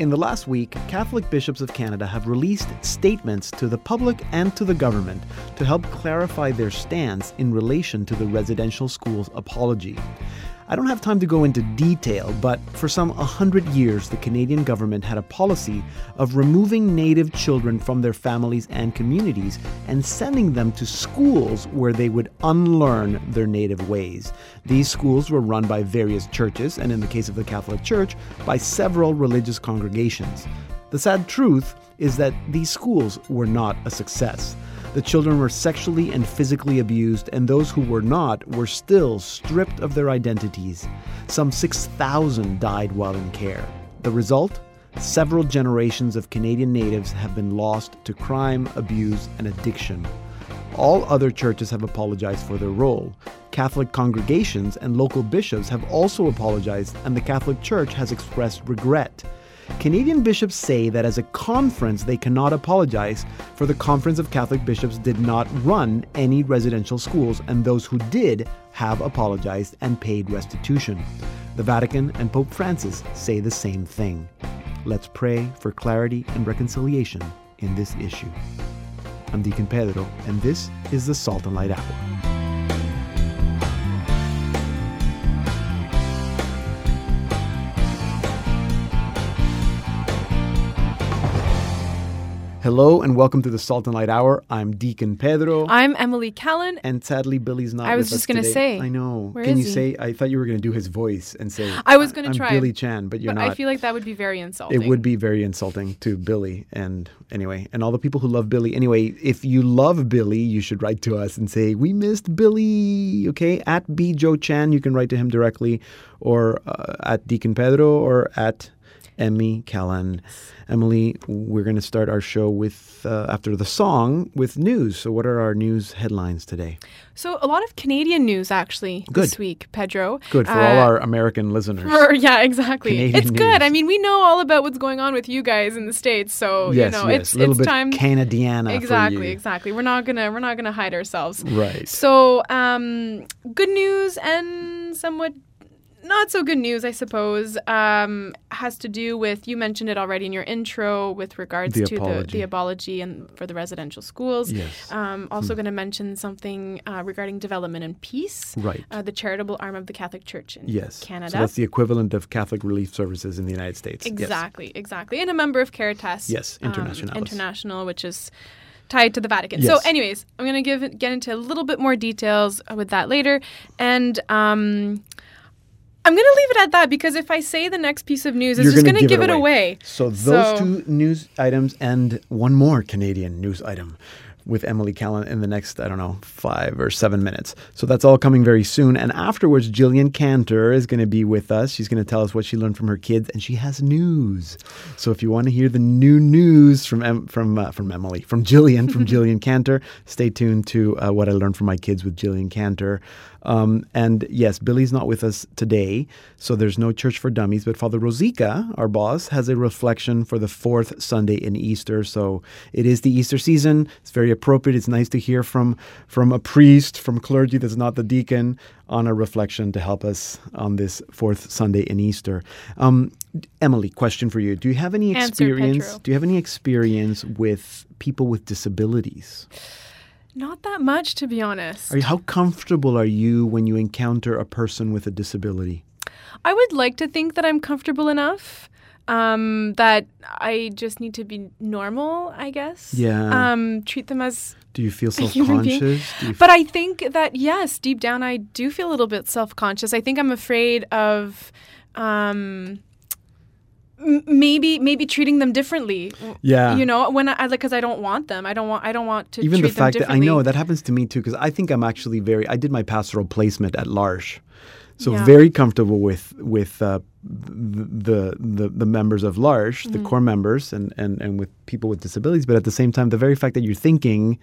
In the last week, Catholic bishops of Canada have released statements to the public and to the government to help clarify their stance in relation to the residential schools apology. I don't have time to go into detail, but for some 100 years, the Canadian government had a policy of removing Native children from their families and communities and sending them to schools where they would unlearn their Native ways. These schools were run by various churches, and in the case of the Catholic Church, by several religious congregations. The sad truth is that these schools were not a success. The children were sexually and physically abused, and those who were not were still stripped of their identities. Some 6,000 died while in care. The result? Several generations of Canadian natives have been lost to crime, abuse, and addiction. All other churches have apologized for their role. Catholic congregations and local bishops have also apologized, and the Catholic Church has expressed regret. Canadian bishops say that as a conference, they cannot apologize for the Conference of Catholic Bishops did not run any residential schools, and those who did have apologized and paid restitution. The Vatican and Pope Francis say the same thing. Let's pray for clarity and reconciliation in this issue. I'm Deacon Pedro, and this is the Salt and Light Hour. Hello and welcome to the Salt and Light Hour. I'm Deacon Pedro. I'm Emily Callan. And sadly, Billy's not. I was just going to say. I know. Where Can you he? say? I thought you were going to do his voice and say. I was going to I'm try. Billy Chan, but you're not. but not. I feel like that would be very insulting. it would be very insulting to Billy and anyway, and all the people who love Billy. Anyway, if you love Billy, you should write to us and say we missed Billy. Okay, at B Joe Chan, you can write to him directly, or uh, at Deacon Pedro, or at Emmy Callan. Emily, we're going to start our show with uh, after the song with news. So, what are our news headlines today? So a lot of Canadian news actually Good. this week, Pedro. Good for Uh, all our American listeners. for- yeah, exactly. Canadian it's good. I mean, we know all about what's going on with you guys in the states, so yes, you know, yes, it's a little it's bit time. Canadiana. exactly, for you. exactly. We're not gonna we're not gonna hide ourselves. Right. So, um, good news and somewhat not so good news, I suppose, um, has to do with you mentioned it already in your intro with regards The to apology. the the apology and for the residential schools. Yes. Hmm. Um, also, going to mention something uh, regarding development and peace. Right. Uh, the charitable arm of the Catholic Church in Yes. Canada. So that's the equivalent of Catholic Relief Services in the United States. Yes. Exactly, exactly. And a member of Caritas. Yes, um, international, which is tied to the Vatican. Yes. So, anyways, I'm going to give get into a little bit more details with that later, and um, I'm going to leave it at that because if I say the next piece of news, it's You're just gonna give give it it away. away. So those So- two news items and one more Canadian news item with Emily Callan in the next, I don't know, five or seven minutes. So that's all coming very soon. And afterwards, Jillian Cantor is going to be with us. She's going to tell us what she learned from her kids, and she has news. So if you want to hear the new news from em- from uh, from Emily, from Jillian, from Jillian Cantor, stay tuned to uh, what I learned from my kids with Jillian Cantor. Um, and yes, Billy's not with us today, so there's no church for dummies. But Father Rosica, our boss, has a reflection for the fourth Sunday in Easter. So it is the Easter season. It's very appropriate. It's nice to hear from from a priest, from clergy that's not the deacon, on a reflection to help us on this fourth Sunday in Easter. Um, Emily, question for you: Do you have any experience? Pedro. Do you have any experience with people with disabilities? Not that much, to be honest. Are you, how comfortable are you when you encounter a person with a disability? I would like to think that I'm comfortable enough. Um, that I just need to be normal, I guess. Yeah. Um, treat them as Do you feel self conscious? But I think that yes, deep down, I do feel a little bit self conscious. I think I'm afraid of. Um, maybe maybe treating them differently Yeah. you know when i like because i don't want them i don't want i don't want to even the fact that I know that happens to me too, because I think I'm actually very. I did my pastoral placement at L'Arche, so Yeah. very comfortable with with uh, the, the the members of L'Arche, Mm-hmm. the core members, and, and and with people with disabilities. But at the same time, the very fact that you're thinking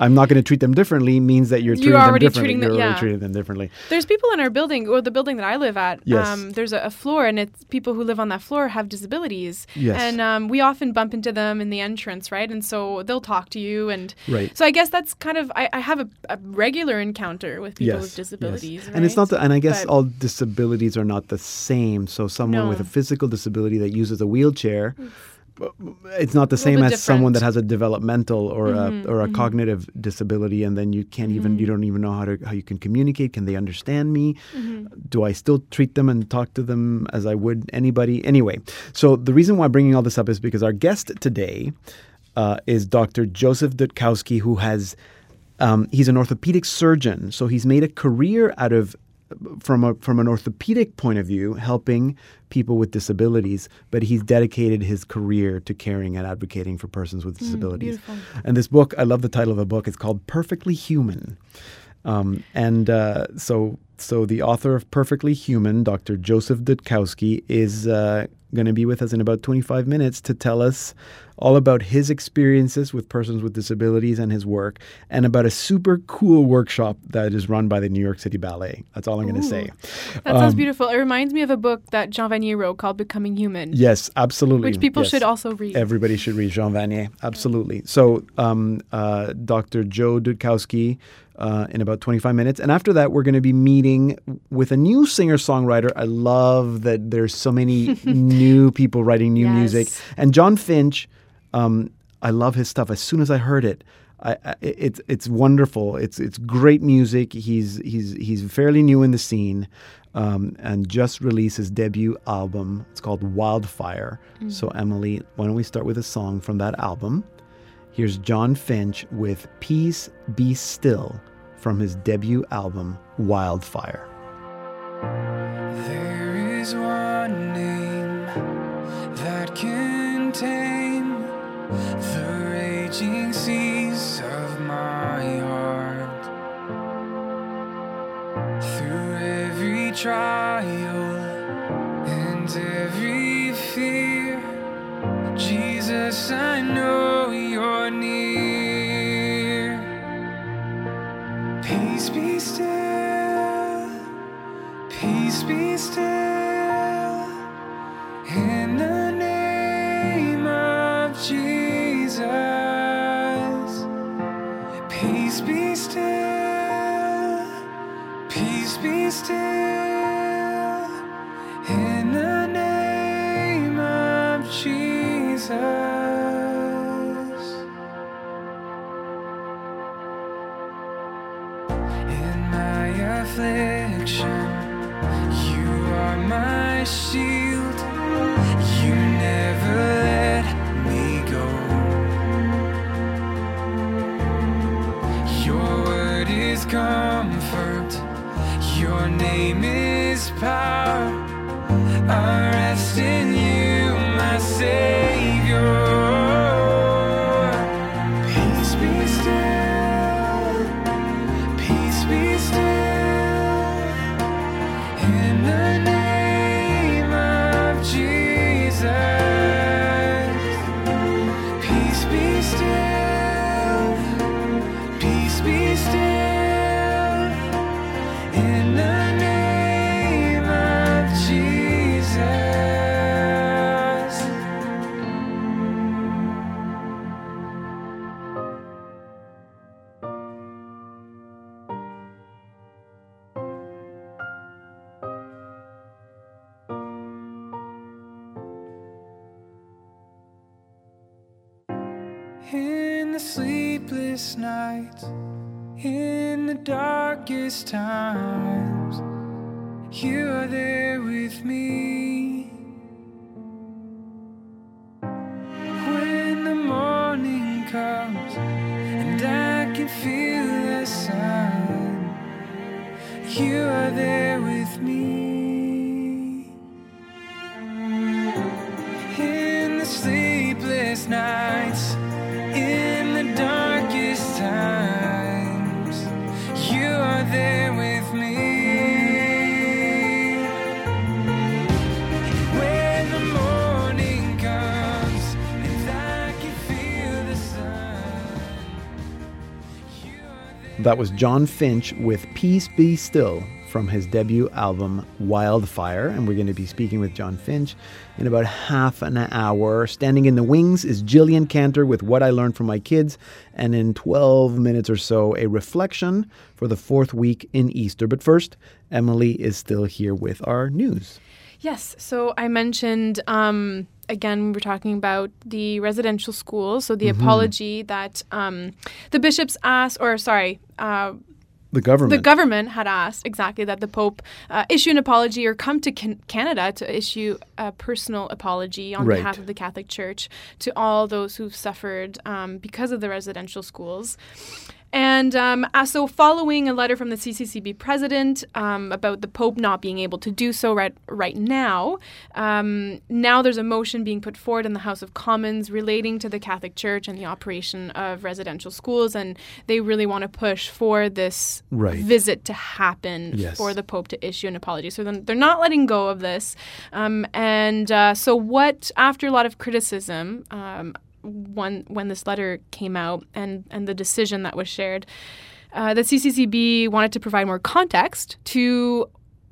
I'm not going to treat them differently means that you're You're treating them differently. treating them- you're already treating them differently. There's people in our building, or the building that I live at. Yes. Um, there's a, a floor, and it's people who live on that floor have disabilities. Yes. And um, we often bump into them in the entrance, right? And so they'll talk to you, and Right. so I guess that's kind of I, I have a, a regular encounter with people yes, with disabilities, yes. and it's not. right? The, and I guess But- all disabilities are not the same. So someone with a physical disability that uses a wheelchair. It's not the same as someone that has a developmental or Mhm, a or a mhm. cognitive disability, and then you can't even you don't even know how to how you can communicate. Can they understand me? Mm-hmm. Do I still treat them and talk to them as I would anybody? Anyway, so the reason why I'm bringing all this up is because our guest today uh, is Dr. Joseph Dutkowski, who has um, he's an orthopedic surgeon, so he's made a career out of from a from an orthopedic point of view, helping people with disabilities, but he's dedicated his career to caring and advocating for persons with disabilities. beautiful. And this book, I love the title of the book. It's called Perfectly Human. Um, and uh, so, so the author of Perfectly Human, Dr. Joseph Dutkowski, is uh, going to be with us in about 25 minutes to tell us all about his experiences with persons with disabilities and his work, and about a super cool workshop that is run by the New York City Ballet. That's all I'm going to say. that sounds um, beautiful. It reminds me of a book that Jean Vanier wrote called Becoming Human, Yes, absolutely. which people Yes. should also read. Everybody should read Jean Vanier. Absolutely. So, um, uh, Dr. Joe Dutkowski uh, in about 25 minutes. And after that, we're going to be meeting with a new singer songwriter. I love that there's so many new people writing new Yes. music. And John Finch, um, I love his stuff. As soon as I heard it, I, I, it's it's wonderful. It's it's great music. He's he's he's fairly new in the scene, um, and just released his debut album. It's called Wildfire. So Emily, why don't we start with a song from that album? Here's John Finch with "Peace Be Still" from his debut album Wildfire. There is one name that can tame the raging seas of my heart. Through every trial and every fear, Jesus, I know Peace be still. Peace be still in the name of Jesus. Peace be still. Peace be still affliction, you are my shield. You are there with me. That was John Finch with Peace Be Still from his debut album Wildfire. And we're going to be speaking with John Finch in about half an hour. Standing in the wings is Jillian Cantor with What I Learned from My Kids. And in 12 minutes or so, a reflection for the fourth week in Easter. But first, Emily is still here with our news. Yes. So I mentioned um, again we were talking about the residential schools. So the apology that um, the bishops asked, or sorry. Uh, The government. the government had asked exactly that the Pope uh, issue an apology or come to can- Canada to issue a personal apology on Right. behalf of the Catholic Church to all those who've suffered um, because of the residential schools. And um, uh, so, following a letter from the CCCB president um, about the Pope not being able to do so right right now, um, now there's a motion being put forward in the House of Commons relating to the Catholic Church and the operation of residential schools, and they really want to push for this Right. visit to happen Yes. for the Pope to issue an apology. So then they're not letting go of this, um, and uh, so what? After a lot of criticism. When when this letter came out and and the decision that was shared, uh, the CCCB wanted to provide more context to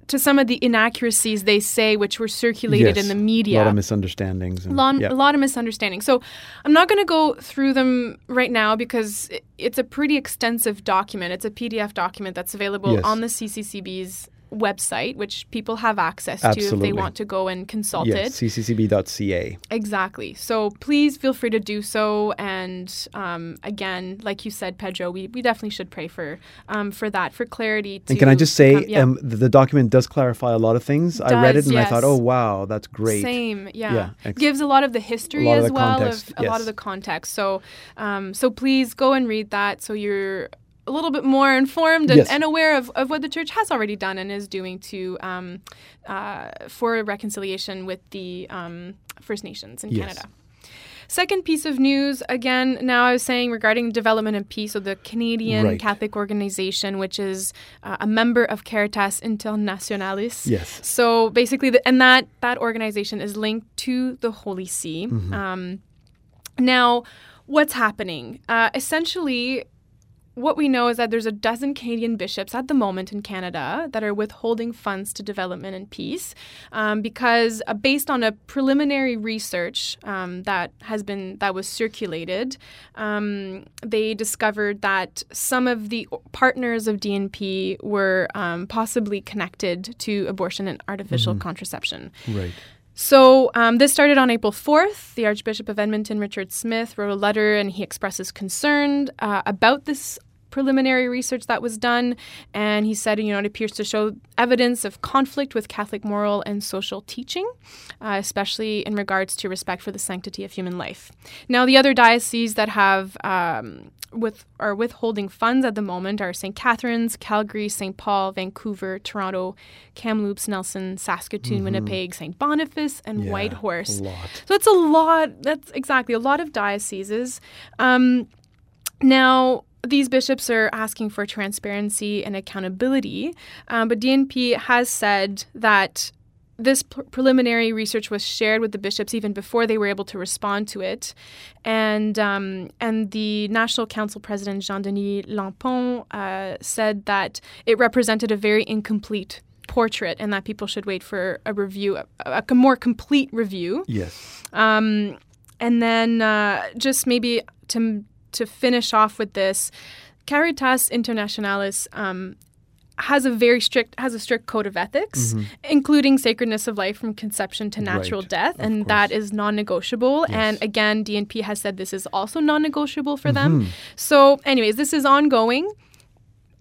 to some of the inaccuracies they say, which were circulated Yes. in the media. A lot of misunderstandings. And, A lot, yeah. a lot of misunderstanding. So I'm not going to go through them right now because it's a pretty extensive document. It's a PDF document that's available Yes. on the CCCB's website, which people have access to if they want to go and consult Yes, it. cccb.ca. Exactly. So please feel free to do so. And um, again, like you said, Pedro, we, we definitely should pray for um, for that, for clarity. To And can I just say, come- yeah. um, the, the document does clarify a lot of things. I read it Does, and I thought, oh wow, that's great. Same, yeah. Yeah, ex- Gives a lot of the history lot of as the well context, of a lot of the context. So, um, so please go and read that so you're a little bit more informed and, Yes. and aware of, of what the church has already done and is doing to um, uh, for reconciliation with the um, First Nations in Yes. Canada. Second piece of news, again, now I was saying regarding development and peace, so the Canadian Right. Catholic organization, which is uh, a member of Caritas Internationalis. Yes. So basically, the, and that that organization is linked to the Holy See. Mm-hmm. Um, now, what's happening? Uh, essentially, what we know is that there's a dozen Canadian bishops at the moment in Canada that are withholding funds to development and peace um, because, uh, based on a preliminary research um, that has been that was circulated, um, they discovered that some of the partners of DNP were um, possibly connected to abortion and artificial contraception. Right. So um, this started on April 4th. The Archbishop of Edmonton, Richard Smith, wrote a letter and he expresses concern uh, about this preliminary research that was done. And he said, you know, it appears to show evidence of conflict with Catholic moral and social teaching, uh, especially in regards to respect for the sanctity of human life. Now, the other dioceses that have um, with are withholding funds at the moment are St. Catharines, Calgary, St. Paul, Vancouver, Toronto, Kamloops, Nelson, Saskatoon, Winnipeg, St. Boniface, and Yeah, Whitehorse. So that's a lot. That's exactly a lot of dioceses. Um, now, these bishops are asking for transparency and accountability, um, but DNP has said that this pr- preliminary research was shared with the bishops even before they were able to respond to it, and um, and the National Council President Jean Denis Lampron uh, said that it represented a very incomplete portrait and that people should wait for a review, a, a more complete review. Yes. Um, and then uh, just maybe to to finish off with this, Caritas Internationalis um, has a very strict has a strict code of ethics, including sacredness of life from conception to natural Right, death, and course. that is non-negotiable. And again, DNP has said this is also non-negotiable for Mm-hmm. them. So, anyways, this is ongoing.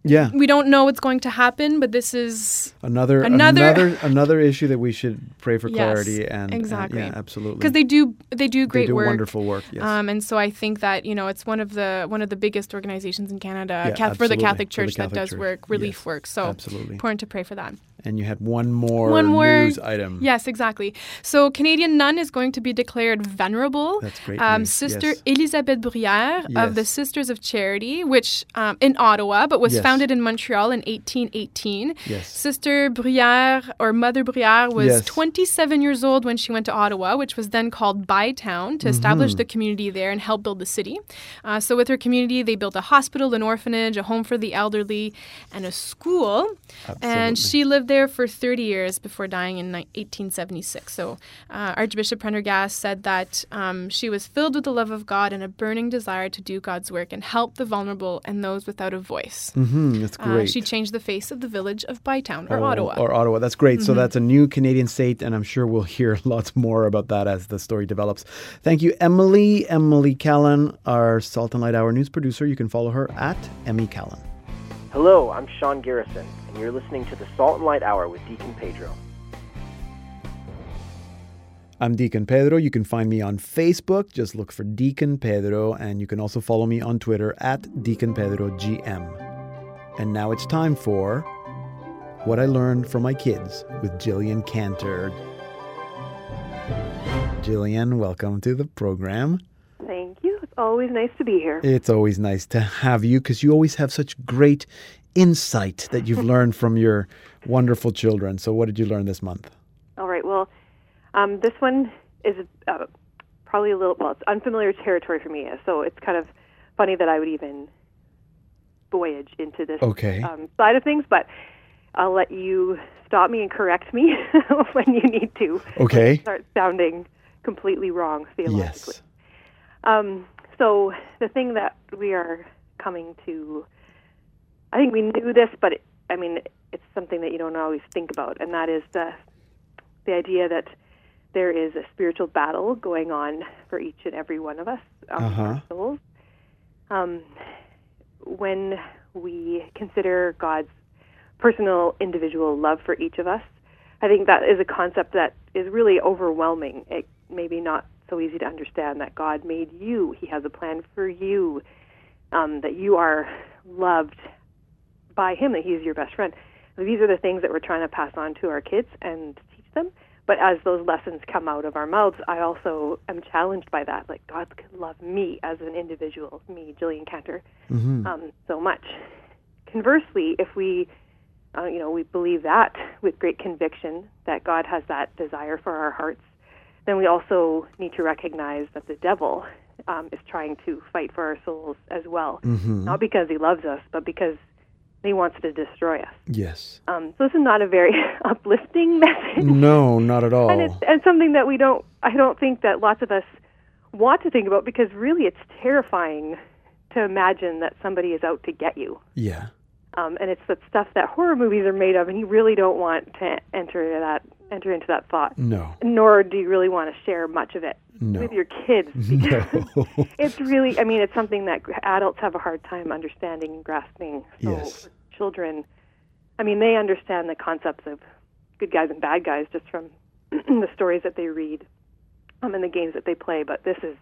Yeah. We don't know what's going to happen, but this is Another Another- another another issue that we should pray for clarity and and- exactly. yeah, absolutely. because they do they do great they do work. wonderful work. Yes. Um, and so I think that you know it's one of the one of the biggest organizations in Canada Yeah, Cath- for the. Catholic For the Church that does Church. work, relief Yes, work. So absolutely. important to pray for that. And you had one more One more- news item. Yes, exactly. So Canadian nun is going to be declared venerable. That's great Um, news, Sister yes. Elisabeth Bruyère of the Sisters of Charity, which um, in Ottawa, but was Yes. founded in Montreal in 1818. Yes. Sister Bruyère or Mother Bruyère was Yes. 27 years old when she went to Ottawa, which was then called Bytown, to establish Mm-hmm. the community there and help build the city. Uh, so with her community, they built a hospital, an orphanage, a home for the elderly, and a school. Absolutely. And she lived there for 30 years before dying in 1876. So uh, Archbishop Prendergast said that um, she was filled with the love of God and a burning desire to do God's work and help the vulnerable and those without a voice. Mm-hmm, that's Uh, great. she changed the face of the village of Bytown or Oh, Ottawa. Mm-hmm. Or Ottawa. That's great. So that's a new Canadian state, and I'm sure we'll hear lots more about that as the story develops. Thank you, Emily. Emily Callan, our Salt and Light Hour news producer. You can follow her at Emmy Callan. Hello, I'm Sean Garrison, and you're listening to the Salt and Light Hour with Deacon Pedro. I'm Deacon Pedro. You can find me on Facebook. Just look for Deacon Pedro, and you can also follow me on Twitter at Deacon Pedro GM. And now it's time for What I Learned from My Kids with Jillian Cantor. Jillian, welcome to the program. Thank you. It's always nice to be here. It's always nice to have you because you always have such great insight that you've learned from your wonderful children. So, what did you learn this month? All right. Well, um, this one is uh, probably a little well, it's unfamiliar territory for me. So it's kind of funny that I would even voyage into this Okay. um, side of things. But I'll let you stop me and correct me when you need to. Okay. Start sounding completely wrong theologically. Yes. Um, so the thing that we are coming to, I think we knew this, but it, I mean, it's something that you don't always think about, and that is the the idea that there is a spiritual battle going on for each and every one of us, um, Uh-huh. our souls. Um, when we consider God's personal, individual love for each of us, I think that is a concept that is really overwhelming. It maybe not so easy to understand that God made you. He has a plan for you. Um, that you are loved by Him. That He's your best friend. These are the things that we're trying to pass on to our kids and teach them. But as those lessons come out of our mouths, I also am challenged by that. Like God could love me as an individual, me, Jillian Cantor, Mm-hmm. um, so much. Conversely, if we, uh, you know, we believe that with great conviction that God has that desire for our hearts, then we also need to recognize that the devil um, is trying to fight for our souls as well, Mm-hmm. not because he loves us, but because he wants to destroy us. Yes. Um, so this is not a very uplifting message No, not at all. and it's and something that we don't I don't think that lots of us want to think about because really it's terrifying to imagine that somebody is out to get you. yeah. Um, and it's the stuff that horror movies are made of, and you really don't want to enter that enter into that thought. No. Nor do you really want to share much of it No. with your kids. No. it's really, I mean, it's something that adults have a hard time understanding and grasping. So Yes. children, I mean, they understand the concepts of good guys and bad guys just from the stories that they read um, and the games that they play. But this is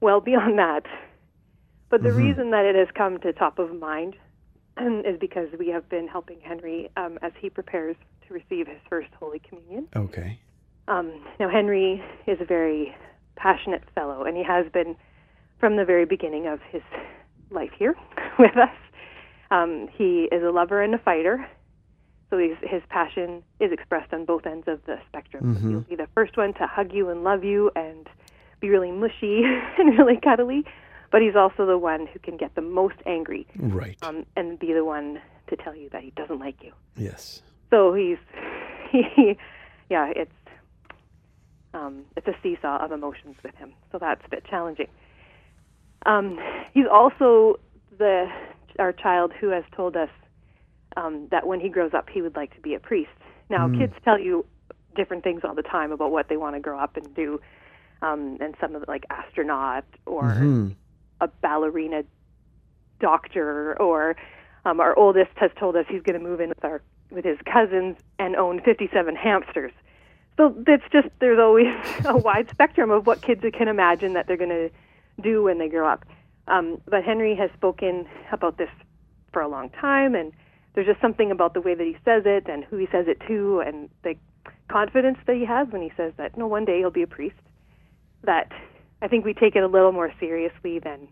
well beyond that. But the Mm-hmm. reason that it has come to top of mind is because we have been helping Henry um, as he prepares to receive his first Holy Communion. Okay. Um, now, Henry is a very passionate fellow, and he has been from the very beginning of his life here with us. Um, he is a lover and a fighter, so his passion is expressed on both ends of the spectrum. Mhm. He'll be the first one to hug you and love you and be really mushy and really cuddly, but he's also the one who can get the most angry Right. um, and be the one to tell you that he doesn't like you. yes. So he's, he, yeah, it's um, it's a seesaw of emotions with him. So that's a bit challenging. Um, he's also the our child who has told us um, that when he grows up, he would like to be a priest. Now, kids tell you different things all the time about what they want to grow up and do, um, and some of it like astronaut or Mhm. A ballerina doctor or um, our oldest has told us he's going to move in with our with his cousins and own 57 hamsters. So it's just there's always a wide spectrum of what kids can imagine that they're going to do when they grow up. Um, but Henry has spoken about this for a long time, and there's just something about the way that he says it and who he says it to and the confidence that he has when he says that no one day he'll be a priest that I think we take it a little more seriously than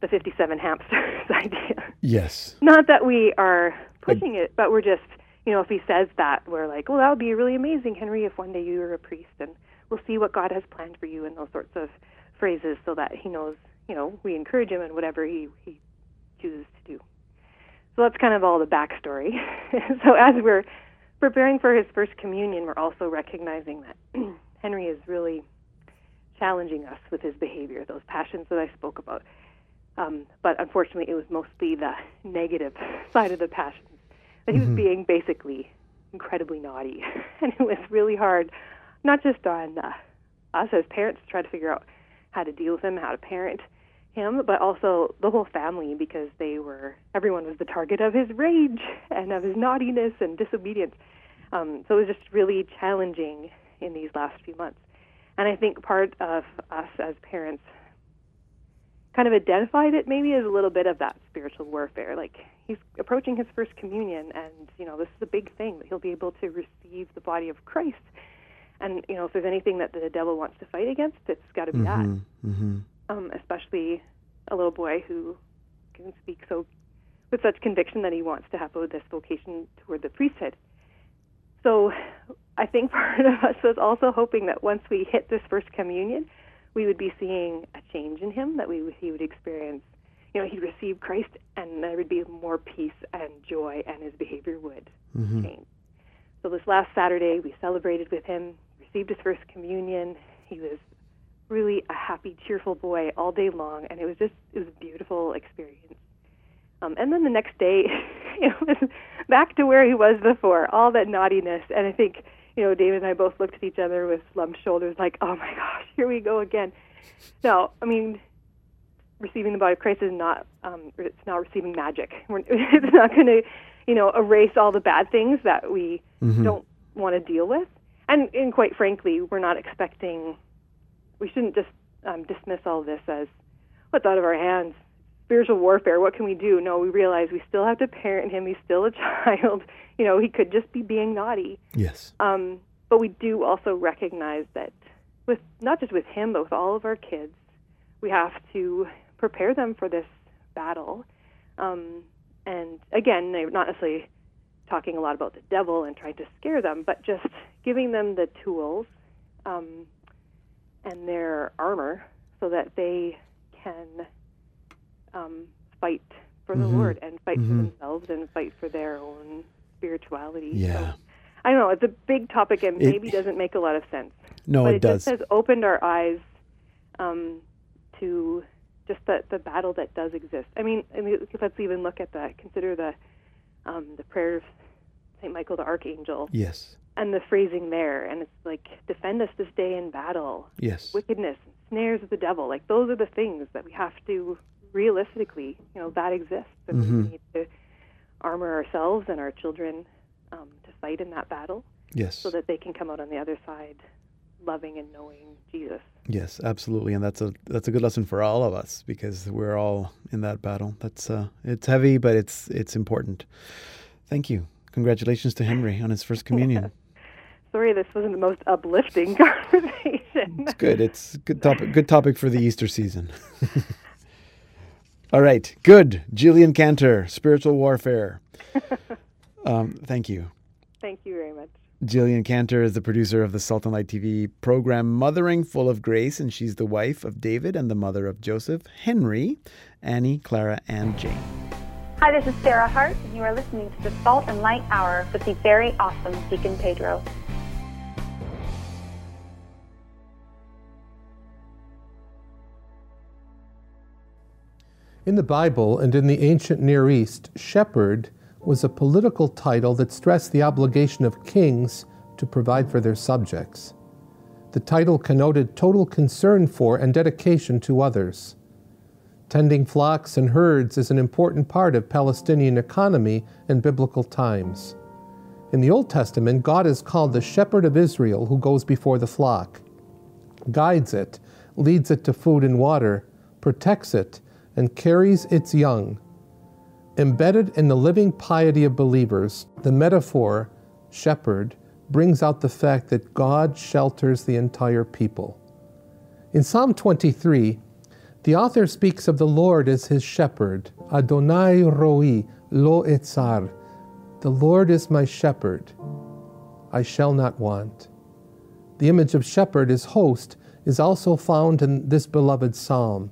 the 57 hamsters idea. Yes. Not that we are pushing it, but we're just, you know, if he says that, we're like, well, that would be really amazing, Henry, if one day you were a priest, and we'll see what God has planned for you, and those sorts of phrases, so that he knows, you know, we encourage him in whatever he, he chooses to do. So that's kind of all the backstory. so as we're preparing for his first communion, we're also recognizing that Henry is really challenging us with his behavior, those passions that I spoke about. Um, but unfortunately, it was mostly the negative side of the passions. That he was being basically incredibly naughty, and it was really hard, not just on uh, us as parents to try to figure out how to deal with him, how to parent him, but also the whole family because they were everyone was the target of his rage and of his naughtiness and disobedience. Um, so it was just really challenging in these last few months. And I think part of us as parents kind of identified it maybe as a little bit of that spiritual warfare. Like he's approaching his first communion, and you know this is a big thing that he'll be able to receive the body of Christ. And you know if there's anything that the devil wants to fight against, it's got to be that. Mm-hmm. Um, especially a little boy who can speak so with such conviction that he wants to have this vocation toward the priesthood. So I think part of us was also hoping that once we hit this first communion, we would be seeing a change in him, that we he would experience, you know, he'd receive Christ, and there would be more peace and joy, and his behavior would change. So this last Saturday, we celebrated with him, received his first communion. He was really a happy, cheerful boy all day long, and it was just it was a beautiful experience. Um, and then the next day, it was back to where he was before, all that naughtiness. And I think, you know, David and I both looked at each other with slumped shoulders, like, oh my gosh, here we go again. No, I mean, receiving the body of Christ is not, um, it's not receiving magic. We're, it's not going to, you know, erase all the bad things that we don't want to deal with. And, and quite frankly, we're not expecting, we shouldn't just um, dismiss all this as what's out of our hands spiritual warfare. What can we do? No, we realize we still have to parent him. He's still a child. You know, he could just be being naughty. Yes. Um, but we do also recognize that with not just with him, but with all of our kids, we have to prepare them for this battle. Um, and again, not necessarily talking a lot about the devil and trying to scare them, but just giving them the tools um, and their armor so that they can um, fight for the Mhm. Lord and fight Mhm. for themselves and fight for their own spirituality. Yeah. So, I don't know. It's a big topic and It- maybe doesn't make a lot of sense. No, but it, it, does. just has opened our eyes um, to just the, the battle that does exist. I mean, I mean, let's even look at the consider the um, the prayer of Saint Michael the Archangel yes. and the phrasing there, and it's like defend us this day in battle, Yes. wickedness, and snares of the devil. Like those are the things that we have to realistically, you know, that exists, and Mhm. we need to armor ourselves and our children um, to fight in that battle Yes. so that they can come out on the other side loving and knowing Jesus. Yes, absolutely, and that's a that's a good lesson for all of us because we're all in that battle. That's uh, it's heavy, but it's it's important. Thank you. Congratulations to Henry on his first communion. Sorry, this wasn't the most uplifting conversation. It's good. It's good topic. Good topic for the Easter season. all right, good. Jillian Cantor, spiritual warfare. Um, thank you. Thank you very much. Jillian Cantor is the producer of the Salt and Light TV program Mothering Full of Grace, and she's the wife of David and the mother of Joseph, Henry, Annie, Clara, and Jane. Hi, this is Sarah Hart, and you are listening to the Salt and Light Hour with the very awesome Deacon Pedro. In the Bible and in the ancient Near East, shepherd was a political title that stressed the obligation of kings to provide for their subjects. The title connoted total concern for and dedication to others. Tending flocks and herds is an important part of Palestinian economy in biblical times. In the Old Testament, God is called the shepherd of Israel who goes before the flock, guides it, leads it to food and water, protects it, and carries its young. Embedded in the living piety of believers, the metaphor, shepherd, brings out the fact that God shelters the entire people. In Psalm 23, the author speaks of the Lord as his shepherd, Adonai Roi Lo Etzar. The Lord is my shepherd, I shall not want. The image of shepherd as host is also found in this beloved psalm.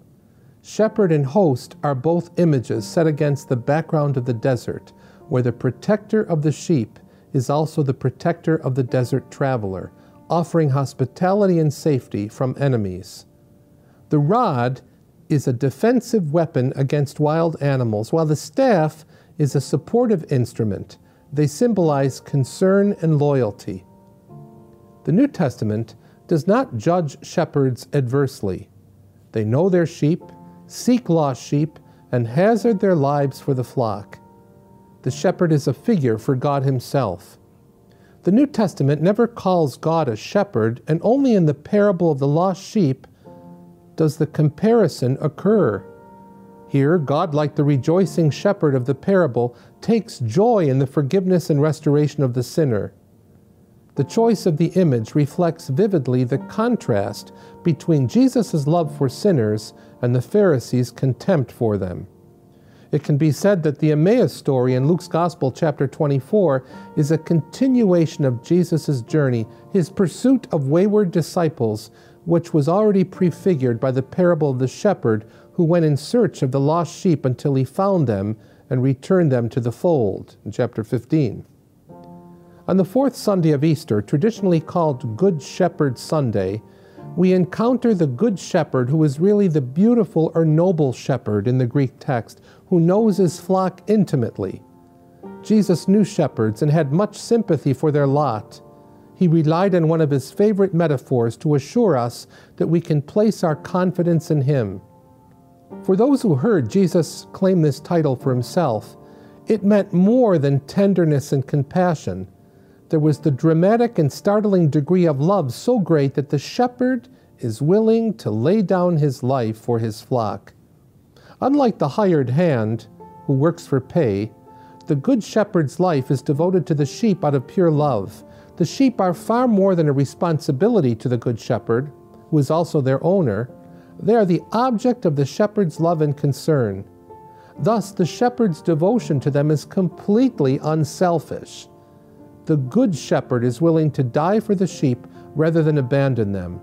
Shepherd and host are both images set against the background of the desert, where the protector of the sheep is also the protector of the desert traveler, offering hospitality and safety from enemies. The rod is a defensive weapon against wild animals, while the staff is a supportive instrument. They symbolize concern and loyalty. The New Testament does not judge shepherds adversely. They know their sheep, seek lost sheep, and hazard their lives for the flock. The shepherd is a figure for God Himself. The New Testament never calls God a shepherd, and only in the parable of the lost sheep does the comparison occur. Here, God, like the rejoicing shepherd of the parable, takes joy in the forgiveness and restoration of the sinner. The choice of the image reflects vividly the contrast between Jesus' love for sinners and the Pharisees' contempt for them. It can be said that the Emmaus story in Luke's Gospel, chapter 24, is a continuation of Jesus' journey, his pursuit of wayward disciples, which was already prefigured by the parable of the shepherd who went in search of the lost sheep until he found them and returned them to the fold, in chapter 15. On the fourth Sunday of Easter, traditionally called Good Shepherd Sunday, we encounter the Good Shepherd who is really the beautiful or noble shepherd in the Greek text, who knows his flock intimately. Jesus knew shepherds and had much sympathy for their lot. He relied on one of his favorite metaphors to assure us that we can place our confidence in him. For those who heard Jesus claim this title for himself, it meant more than tenderness and compassion there was the dramatic and startling degree of love so great that the shepherd is willing to lay down his life for his flock. Unlike the hired hand, who works for pay, the good shepherd's life is devoted to the sheep out of pure love. The sheep are far more than a responsibility to the good shepherd, who is also their owner. They are the object of the shepherd's love and concern. Thus, the shepherd's devotion to them is completely unselfish. The good shepherd is willing to die for the sheep rather than abandon them.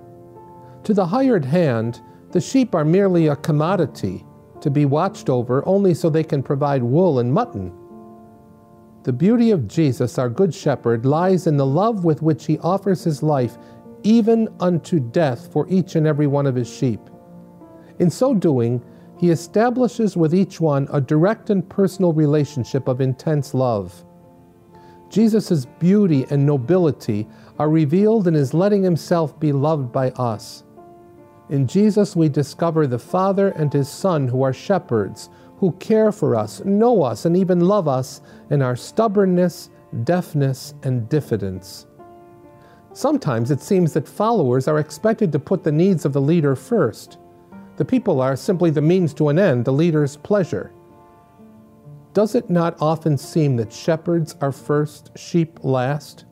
To the hired hand, the sheep are merely a commodity to be watched over only so they can provide wool and mutton. The beauty of Jesus, our Good Shepherd, lies in the love with which he offers his life, even unto death, for each and every one of his sheep. In so doing, he establishes with each one a direct and personal relationship of intense love. Jesus' beauty and nobility are revealed in his letting himself be loved by us. In Jesus, we discover the Father and his Son who are shepherds, who care for us, know us, and even love us in our stubbornness, deafness, and diffidence. Sometimes it seems that followers are expected to put the needs of the leader first. The people are simply the means to an end, the leader's pleasure. Does it not often seem that shepherds are first, sheep last?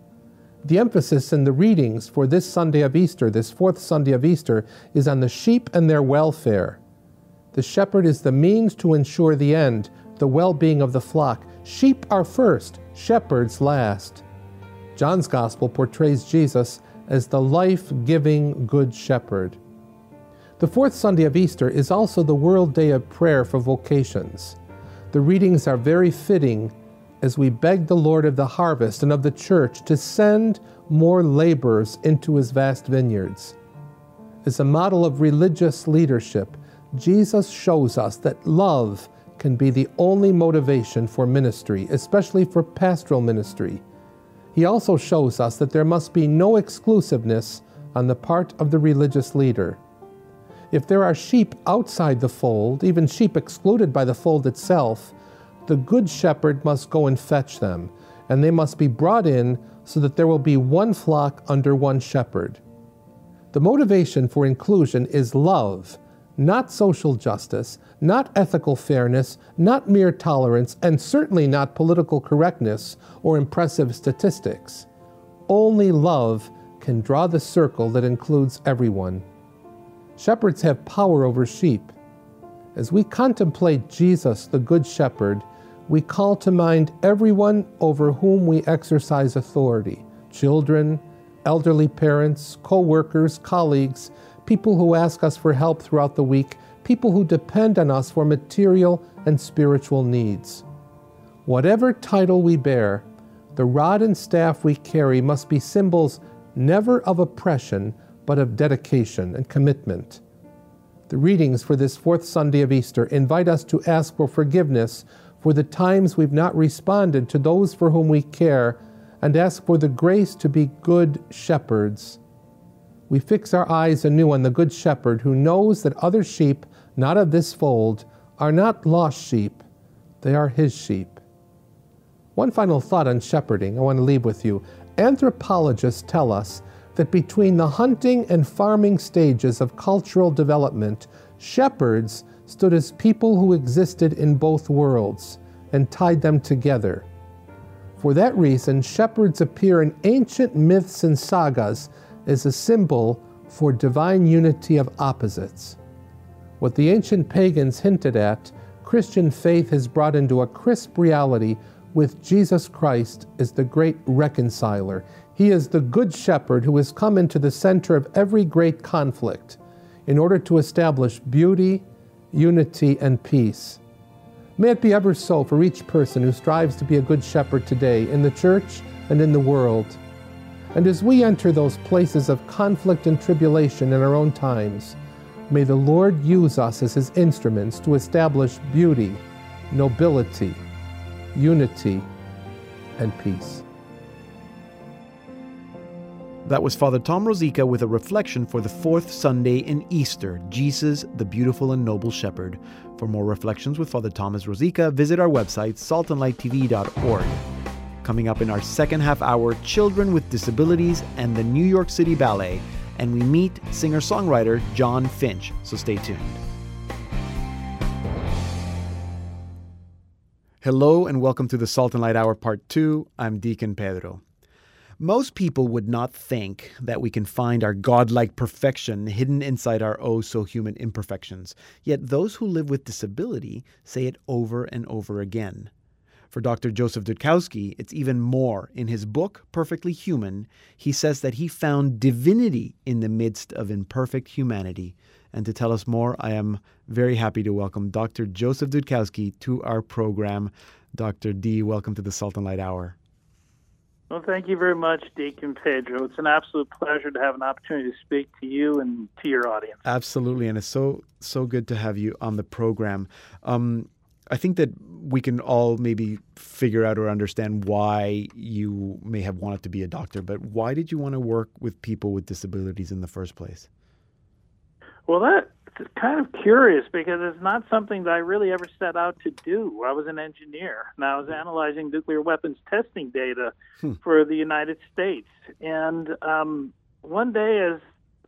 The emphasis in the readings for this Sunday of Easter, this fourth Sunday of Easter, is on the sheep and their welfare. The shepherd is the means to ensure the end, the well being of the flock. Sheep are first, shepherds last. John's Gospel portrays Jesus as the life giving Good Shepherd. The fourth Sunday of Easter is also the World Day of Prayer for Vocations. The readings are very fitting as we beg the Lord of the harvest and of the church to send more laborers into his vast vineyards. As a model of religious leadership, Jesus shows us that love can be the only motivation for ministry, especially for pastoral ministry. He also shows us that there must be no exclusiveness on the part of the religious leader. If there are sheep outside the fold, even sheep excluded by the fold itself, the good shepherd must go and fetch them, and they must be brought in so that there will be one flock under one shepherd. The motivation for inclusion is love, not social justice, not ethical fairness, not mere tolerance, and certainly not political correctness or impressive statistics. Only love can draw the circle that includes everyone. Shepherds have power over sheep. As we contemplate Jesus, the Good Shepherd, we call to mind everyone over whom we exercise authority children, elderly parents, co workers, colleagues, people who ask us for help throughout the week, people who depend on us for material and spiritual needs. Whatever title we bear, the rod and staff we carry must be symbols never of oppression, but of dedication and commitment. The readings for this fourth Sunday of Easter invite us to ask for forgiveness for the times we've not responded to those for whom we care and ask for the grace to be good shepherds. We fix our eyes anew on the Good Shepherd who knows that other sheep, not of this fold, are not lost sheep, they are his sheep. One final thought on shepherding I want to leave with you. Anthropologists tell us that between the hunting and farming stages of cultural development, shepherds stood as people who existed in both worlds and tied them together. For that reason, shepherds appear in ancient myths and sagas as a symbol for divine unity of opposites. What the ancient pagans hinted at, Christian faith has brought into a crisp reality with Jesus Christ as the great reconciler. He is the good shepherd who has come into the center of every great conflict in order to establish beauty, unity, and peace. May it be ever so for each person who strives to be a good shepherd today in the church and in the world. And as we enter those places of conflict and tribulation in our own times, may the Lord use us as his instruments to establish beauty, nobility, unity, and peace. That was Father Tom Rosica with a reflection for the fourth Sunday in Easter Jesus, the Beautiful and Noble Shepherd. For more reflections with Father Thomas Rosica, visit our website, saltandlighttv.org. Coming up in our second half hour, Children with Disabilities and the New York City Ballet, and we meet singer songwriter John Finch, so stay tuned. Hello, and welcome to the Salt and Light Hour Part 2. I'm Deacon Pedro. Most people would not think that we can find our godlike perfection hidden inside our oh so human imperfections. Yet those who live with disability say it over and over again. For Dr. Joseph Dutkowski, it's even more. In his book, Perfectly Human, he says that he found divinity in the midst of imperfect humanity. And to tell us more, I am very happy to welcome Dr. Joseph Dutkowski to our program. Dr. D, welcome to the Salt and Light Hour. Well, thank you very much, Deacon Pedro. It's an absolute pleasure to have an opportunity to speak to you and to your audience. Absolutely, and it's so so good to have you on the program. Um, I think that we can all maybe figure out or understand why you may have wanted to be a doctor, but why did you want to work with people with disabilities in the first place? Well, that kind of curious because it's not something that I really ever set out to do. I was an engineer and I was analyzing nuclear weapons testing data Hmm. for the United States. And um, one day, as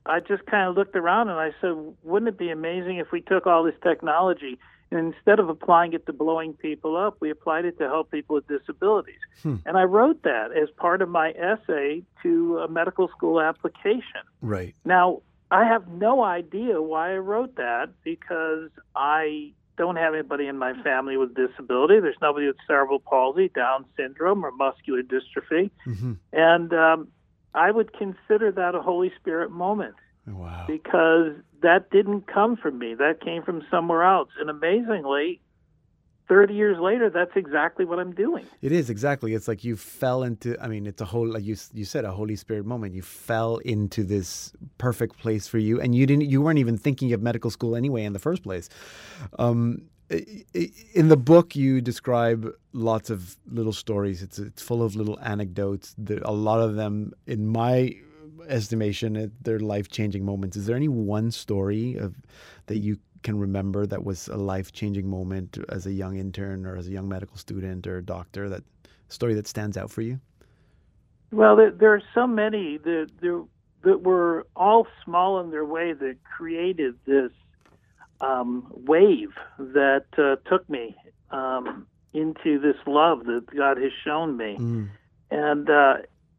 I just kind of looked around and I said, wouldn't it be amazing if we took all this technology and instead of applying it to blowing people up, we applied it to help people with disabilities? Hmm. And I wrote that as part of my essay to a medical school application. Right. Now, I have no idea why I wrote that because I don't have anybody in my family with disability. There's nobody with cerebral palsy, Down syndrome, or muscular dystrophy. hmm And um, I would consider that a Holy Spirit moment Wow. because that didn't come from me. That came from somewhere else. And amazingly, 30 years later, that's exactly what I'm doing. It is exactly. It's like you fell into. I mean, it's a whole like you you said a Holy Spirit moment. You fell into this perfect place for you, and you didn't. You weren't even thinking of medical school anyway in the first place. Um, in the book, you describe lots of little stories. It's it's full of little anecdotes. There, a lot of them, in my estimation, they're life changing moments. Is there any one story of that you can remember that was a life changing moment as a young intern or as a young medical student or doctor? That story that stands out for you? Well, there, there are so many that, that, that were all small in their way that created this um, wave that uh, took me um, into this love that God has shown me. Mm. And uh,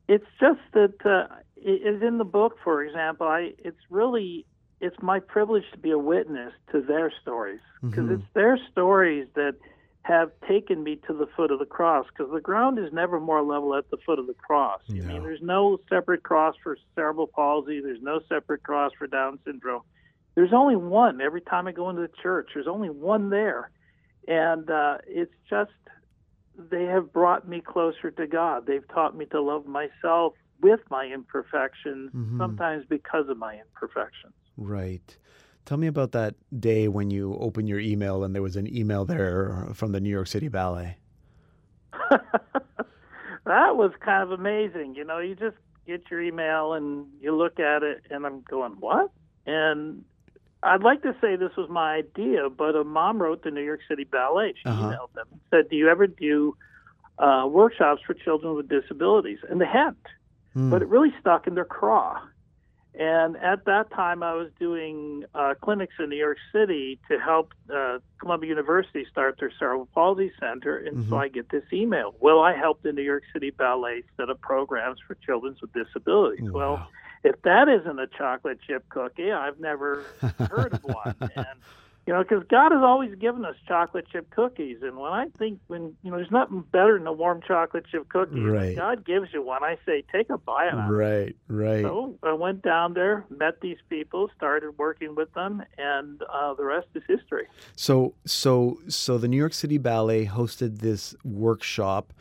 it's just that uh, it is in the book, for example. I it's really it's my privilege to be a witness to their stories because Mhm. it's their stories that have taken me to the foot of the cross because the ground is never more level at the foot of the cross. I mean, there's no separate cross for cerebral palsy. There's no separate cross for Down syndrome. There's only one every time I go into the church. There's only one there, and uh, it's just they have brought me closer to God. They've taught me to love myself with my imperfections, Mhm. sometimes because of my imperfections. Right. Tell me about that day when you opened your email and there was an email there from the New York City Ballet. that was kind of amazing. You know, you just get your email and you look at it, and I'm going, what? And I'd like to say this was my idea, but a mom wrote the New York City Ballet. She Uh-huh. emailed them and said, Do you ever do uh, workshops for children with disabilities? And they hadn't, Hmm. but it really stuck in their craw. And at that time, I was doing uh, clinics in New York City to help uh, Columbia University start their cerebral palsy center. And so Mhm. I get this email. Will I help the New York City Ballet set up programs for children with disabilities? Well, if that isn't a chocolate chip cookie, I've never heard of one. And you know, because God has always given us chocolate chip cookies, and when I think when you know, there's nothing better than a warm chocolate chip cookie. When Right. God gives you one, I say take a bite out. of it. Right, right. So I went down there, met these people, started working with them, and uh, the rest is history. So, so, so the New York City Ballet hosted this workshop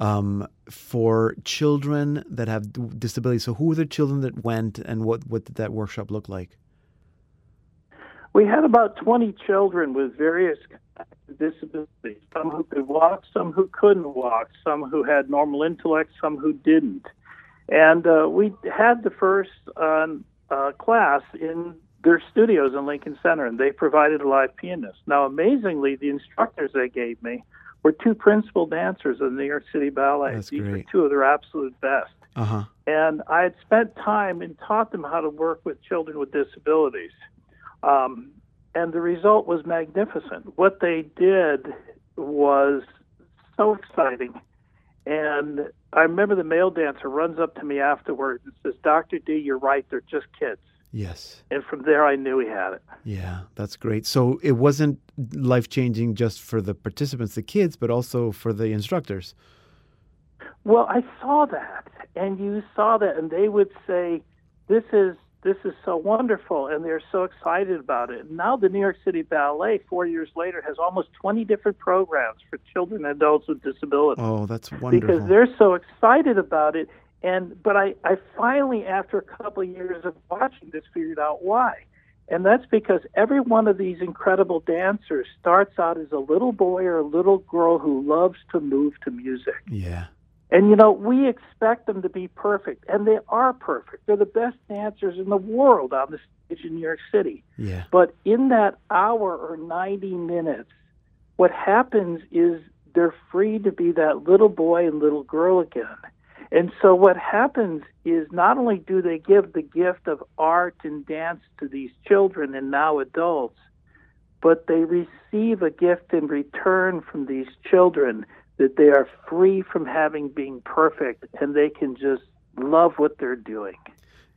um, for children that have disabilities. So, who were the children that went, and what what did that workshop look like? We had about 20 children with various disabilities, some who could walk, some who couldn't walk, some who had normal intellect, some who didn't. And uh, we had the first uh, uh, class in their studios in Lincoln Center, and they provided a live pianist. Now, amazingly, the instructors they gave me were two principal dancers of the New York City Ballet. That's These were great. two of their absolute best. Uh huh. And I had spent time and taught them how to work with children with disabilities. Um, and the result was magnificent. What they did was so exciting. And I remember the male dancer runs up to me afterwards and says, Dr. D, you're right, they're just kids. Yes. And from there, I knew he had it. Yeah, that's great. So it wasn't life changing just for the participants, the kids, but also for the instructors. Well, I saw that, and you saw that, and they would say, "This is this is so wonderful," and they're so excited about it. Now, the New York City Ballet, four years later, has almost 20 different programs for children and adults with disabilities Oh, that's wonderful. because they're so excited about it. And but I, I finally, after a couple of years of watching this, figured out why. And that's because every one of these incredible dancers starts out as a little boy or a little girl who loves to move to music. yeah. And you know, we expect them to be perfect, and they are perfect. They're the best dancers in the world on the stage in New York City. Yeah. But in that hour or 90 minutes, what happens is they're free to be that little boy and little girl again. And so what happens is not only do they give the gift of art and dance to these children and now adults, but they receive a gift in return from these children that they are free from having being perfect and they can just love what they're doing.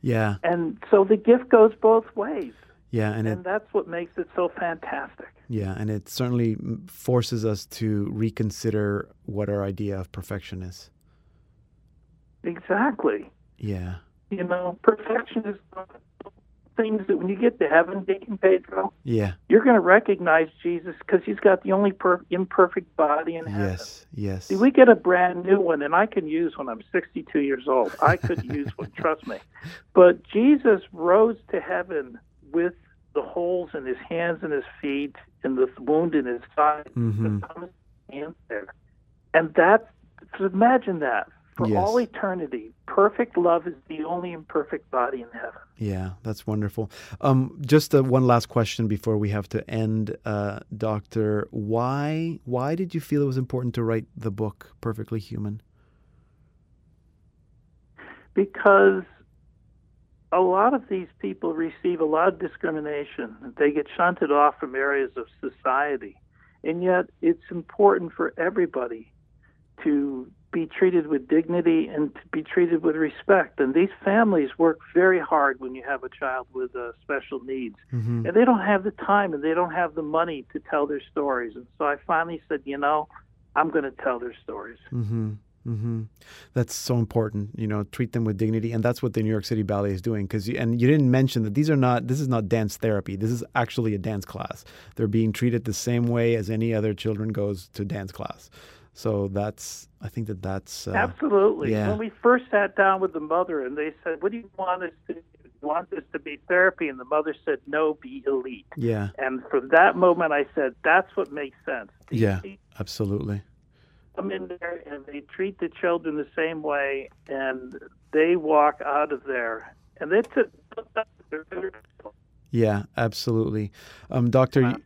Yeah. And so the gift goes both ways. Yeah. And it, And that's what makes it so fantastic. yeah. And it certainly forces us to reconsider what our idea of perfection is. Exactly. Yeah. You know, perfection is one of those things that when you get to heaven, Deacon Pedro, Yeah. you're going to recognize Jesus because he's got the only per- imperfect body in heaven. Yes. Yes. See, we get a brand new one, and I can use when I'm 62 years old. I could use one, trust me. But Jesus rose to heaven with the holes in his hands and his feet and the wound in his side. Mhm. And there. And that, so imagine that. For Yes. all eternity, perfect love is the only imperfect body in heaven. Yeah, that's wonderful. Um, just uh, one last question before we have to end, uh, Doctor. Why why did you feel it was important to write the book Perfectly Human? because a lot of these people receive a lot of discrimination. They get shunted off from areas of society. And yet, it's important for everybody to be treated with dignity and to be treated with respect. And these families work very hard when you have a child with uh, special needs. Mm-hmm. And they don't have the time and they don't have the money to tell their stories. And so I finally said, you know, I'm going to tell their stories. Mm-hmm. Mm-hmm. That's so important. You know, treat them with dignity, and that's what the New York City Ballet is doing. Because and you didn't mention that these are not. This is not dance therapy. This is actually a dance class. They're being treated the same way as any other children goes to dance class. So that's. I think that that's uh, absolutely. Yeah. When we first sat down with the mother, and they said, "What do you want us to do? You want this to be therapy?" And the mother said, "No, be elite." Yeah. And from that moment, I said, "That's what makes sense." Yeah. Absolutely. come in there and they treat the children the same way, and they walk out of there, and it's a Yeah, absolutely, um, Doctor.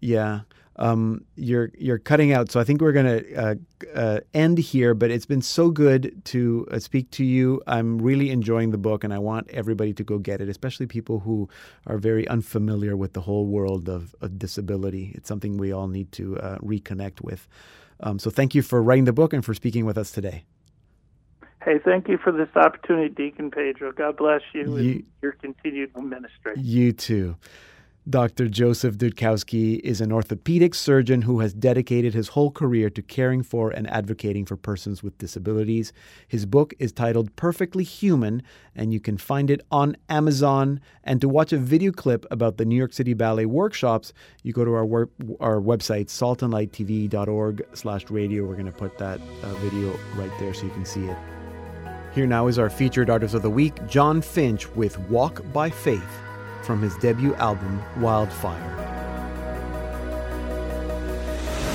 Yeah, um, you're you're cutting out, so I think we're gonna uh, uh, end here. But it's been so good to uh, speak to you. I'm really enjoying the book, and I want everybody to go get it, especially people who are very unfamiliar with the whole world of, of disability. It's something we all need to uh, reconnect with. Um, so thank you for writing the book and for speaking with us today. Hey, thank you for this opportunity, Deacon Pedro. God bless you, You- and your continued ministry. You too. Dr. Joseph Dutkowski is an orthopedic surgeon who has dedicated his whole career to caring for and advocating for persons with disabilities. His book is titled Perfectly Human, and you can find it on Amazon. And to watch a video clip about the New York City Ballet workshops, you go to our wor- our website, saltandlighttv.org slash radio. We're going to put that uh, video right there so you can see it. Here now is our featured artist of the week, John Finch, with Walk by Faith from his debut album, Wildfire.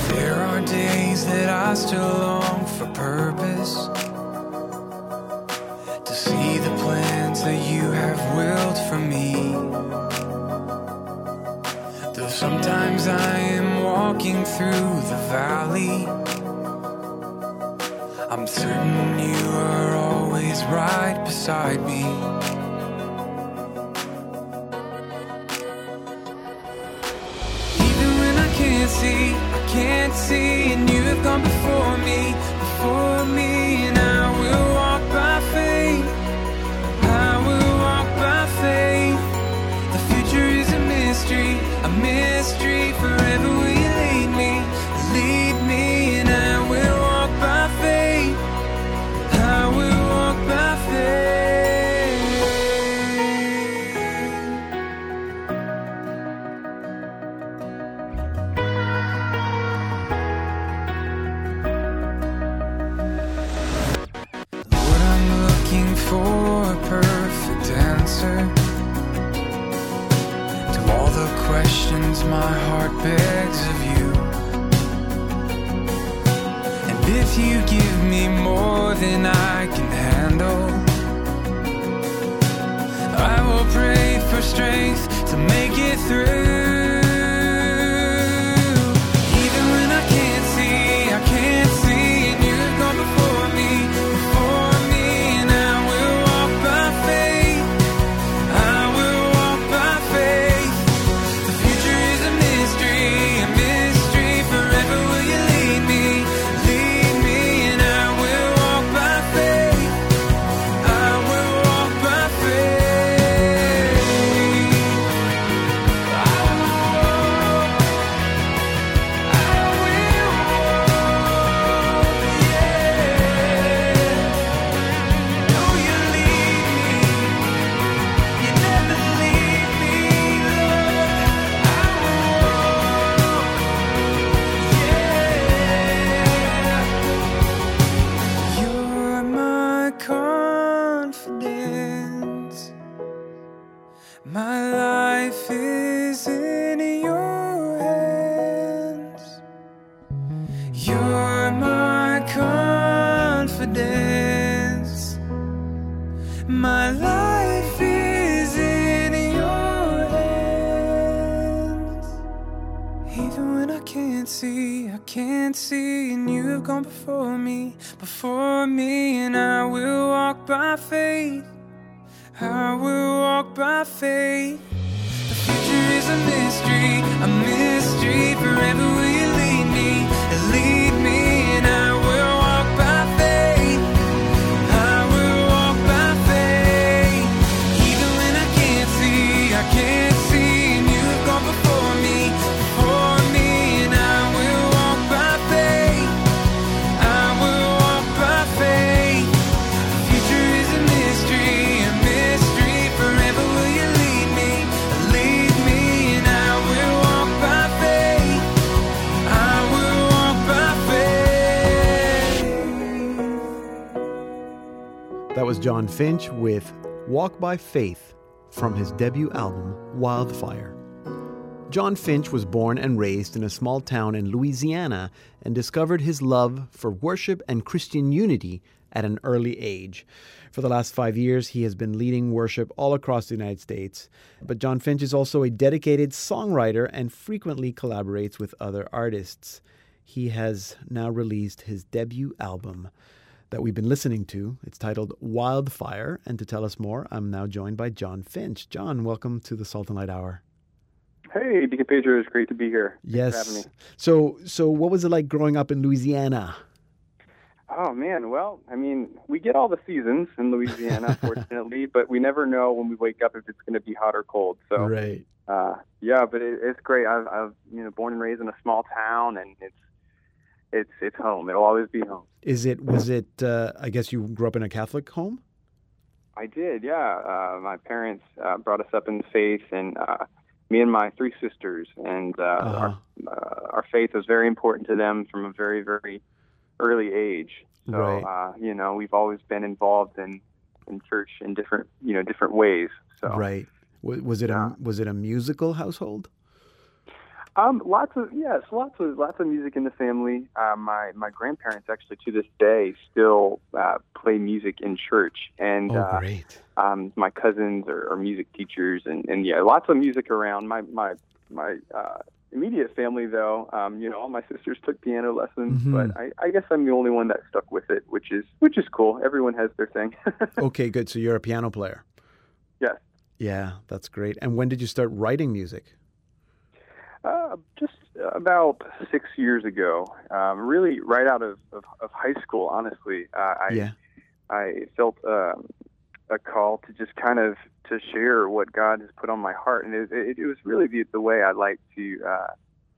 There are days that I still long for purpose. To see the plans that you have willed for me. Though sometimes I am walking through the valley, I'm certain you are always right beside me. See, I can't see, and you have gone before me, before me, John Finch with Walk by Faith from his debut album, Wildfire. John Finch was born and raised in a small town in Louisiana and discovered his love for worship and Christian unity at an early age. For the last five years, he has been leading worship all across the United States. But John Finch is also a dedicated songwriter and frequently collaborates with other artists. He has now released his debut album that we've been listening to. It's titled Wildfire. And to tell us more, I'm now joined by John Finch. John, welcome to the Salt and Light Hour. Hey, Deacon Pedro, it's great to be here. Thanks for having Yes. So, so what was it like growing up in Louisiana? Oh man, well, I mean, we get all the seasons in Louisiana, fortunately, but we never know when we wake up if it's going to be hot or cold. So, Right. uh, yeah, but it, it's great. I've, I've, you know, born and raised in a small town, and it's, it's, it's home. It'll always be home. Is it? Was it? Uh, I guess you grew up in a Catholic home. I did, yeah. Uh, my parents uh, brought us up in the faith, and uh, me and my three sisters, and uh, Uh-huh. our, uh, our faith was very important to them from a very, very early age. So, Right. uh, you know, we've always been involved in, in church in different, you know, different ways. So, Right. Was, it a was it a musical household? Um, lots of yes, lots of lots of music in the family. Uh, my my grandparents actually to this day still uh, play music in church, and oh, uh, great. um, my cousins are, are music teachers, and, and yeah, lots of music around. My my my uh, immediate family, though, um, you know, all my sisters took piano lessons, Mhm. but I, I guess I'm the only one that stuck with it, which is which is cool. Everyone has their thing. Okay, good. So you're a piano player. yes, Yeah, that's great. And when did you start writing music? Uh, just about six years ago, um, really right out of, of, of high school. Honestly, uh, I yeah. I felt um, a call to just kind of to share what God has put on my heart, and it, it, it was really the, the way I like to, uh,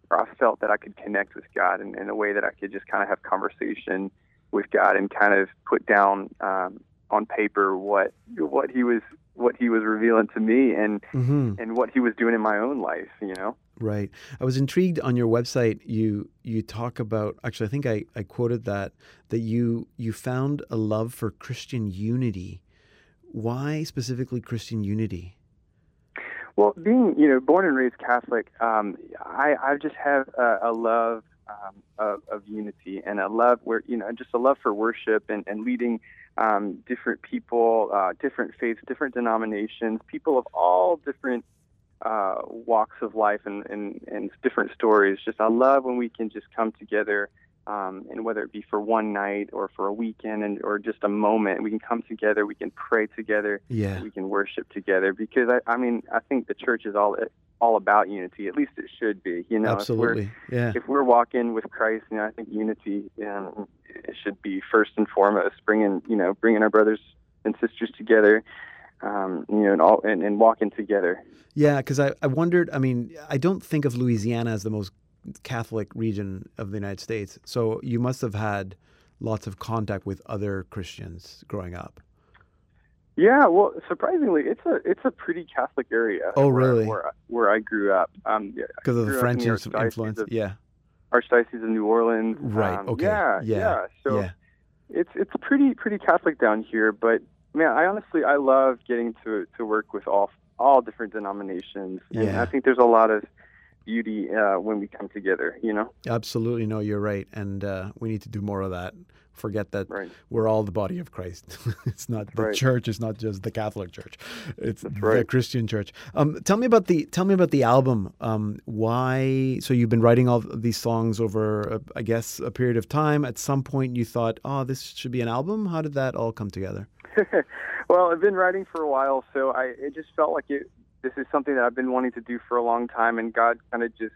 or I felt that I could connect with God in, in a way that I could just kind of have conversation with God and kind of put down um, on paper what what He was what He was revealing to me and hmm and what He was doing in my own life. You know. Right. I was intrigued on your website. You you talk about actually. I think I, I quoted that that you you found a love for Christian unity. Why specifically Christian unity? Well, being you know born and raised Catholic, um, I I just have a, a love um, of, of unity and a love where you know just a love for worship and and leading um, different people, uh, different faiths, different denominations, people of all different uh, walks of life and, and and different stories. Just I love when we can just come together. Um, and whether it be for one night or for a weekend and or just a moment, we can come together, we can pray together, Yeah. we can worship together because I, I mean I think the church is all all about unity. At least it should be. You know, Absolutely. Yeah. If we're, if we're walking with Christ, you know, I think unity um, it should be first and foremost. Bringing you know bringing our brothers and sisters together, um, you know, and all and, and walking together. Yeah, because I, I wondered, I mean, I don't think of Louisiana as the most Catholic region of the United States. So you must have had lots of contact with other Christians growing up. Yeah, well, surprisingly, it's a it's a pretty Catholic area. Oh, where- really? Where, where I grew up. Um, yeah, Because of the French in the influence. of- Yeah. Archdiocese of New Orleans. Right, Um, okay, Yeah, yeah, So yeah. it's it's pretty pretty Catholic down here, but man, I honestly I love getting to to work with all all different denominations, and Yeah. I think there's a lot of beauty uh, when we come together. You know, Absolutely. No, you're right. And uh, we need to do more of that. Forget that Right. we're all the body of Christ. it's not the Right. church It's not just the Catholic Church. It's the right. Christian church. Um, tell me about the tell me about the album. Um, why so you've been writing all these songs over uh, I guess a period of time. At some point you thought, "Oh, this should be an album." How did that all come together? well, I've been writing for a while, so I it just felt like it. This is something that I've been wanting to do for a long time, and God kind of just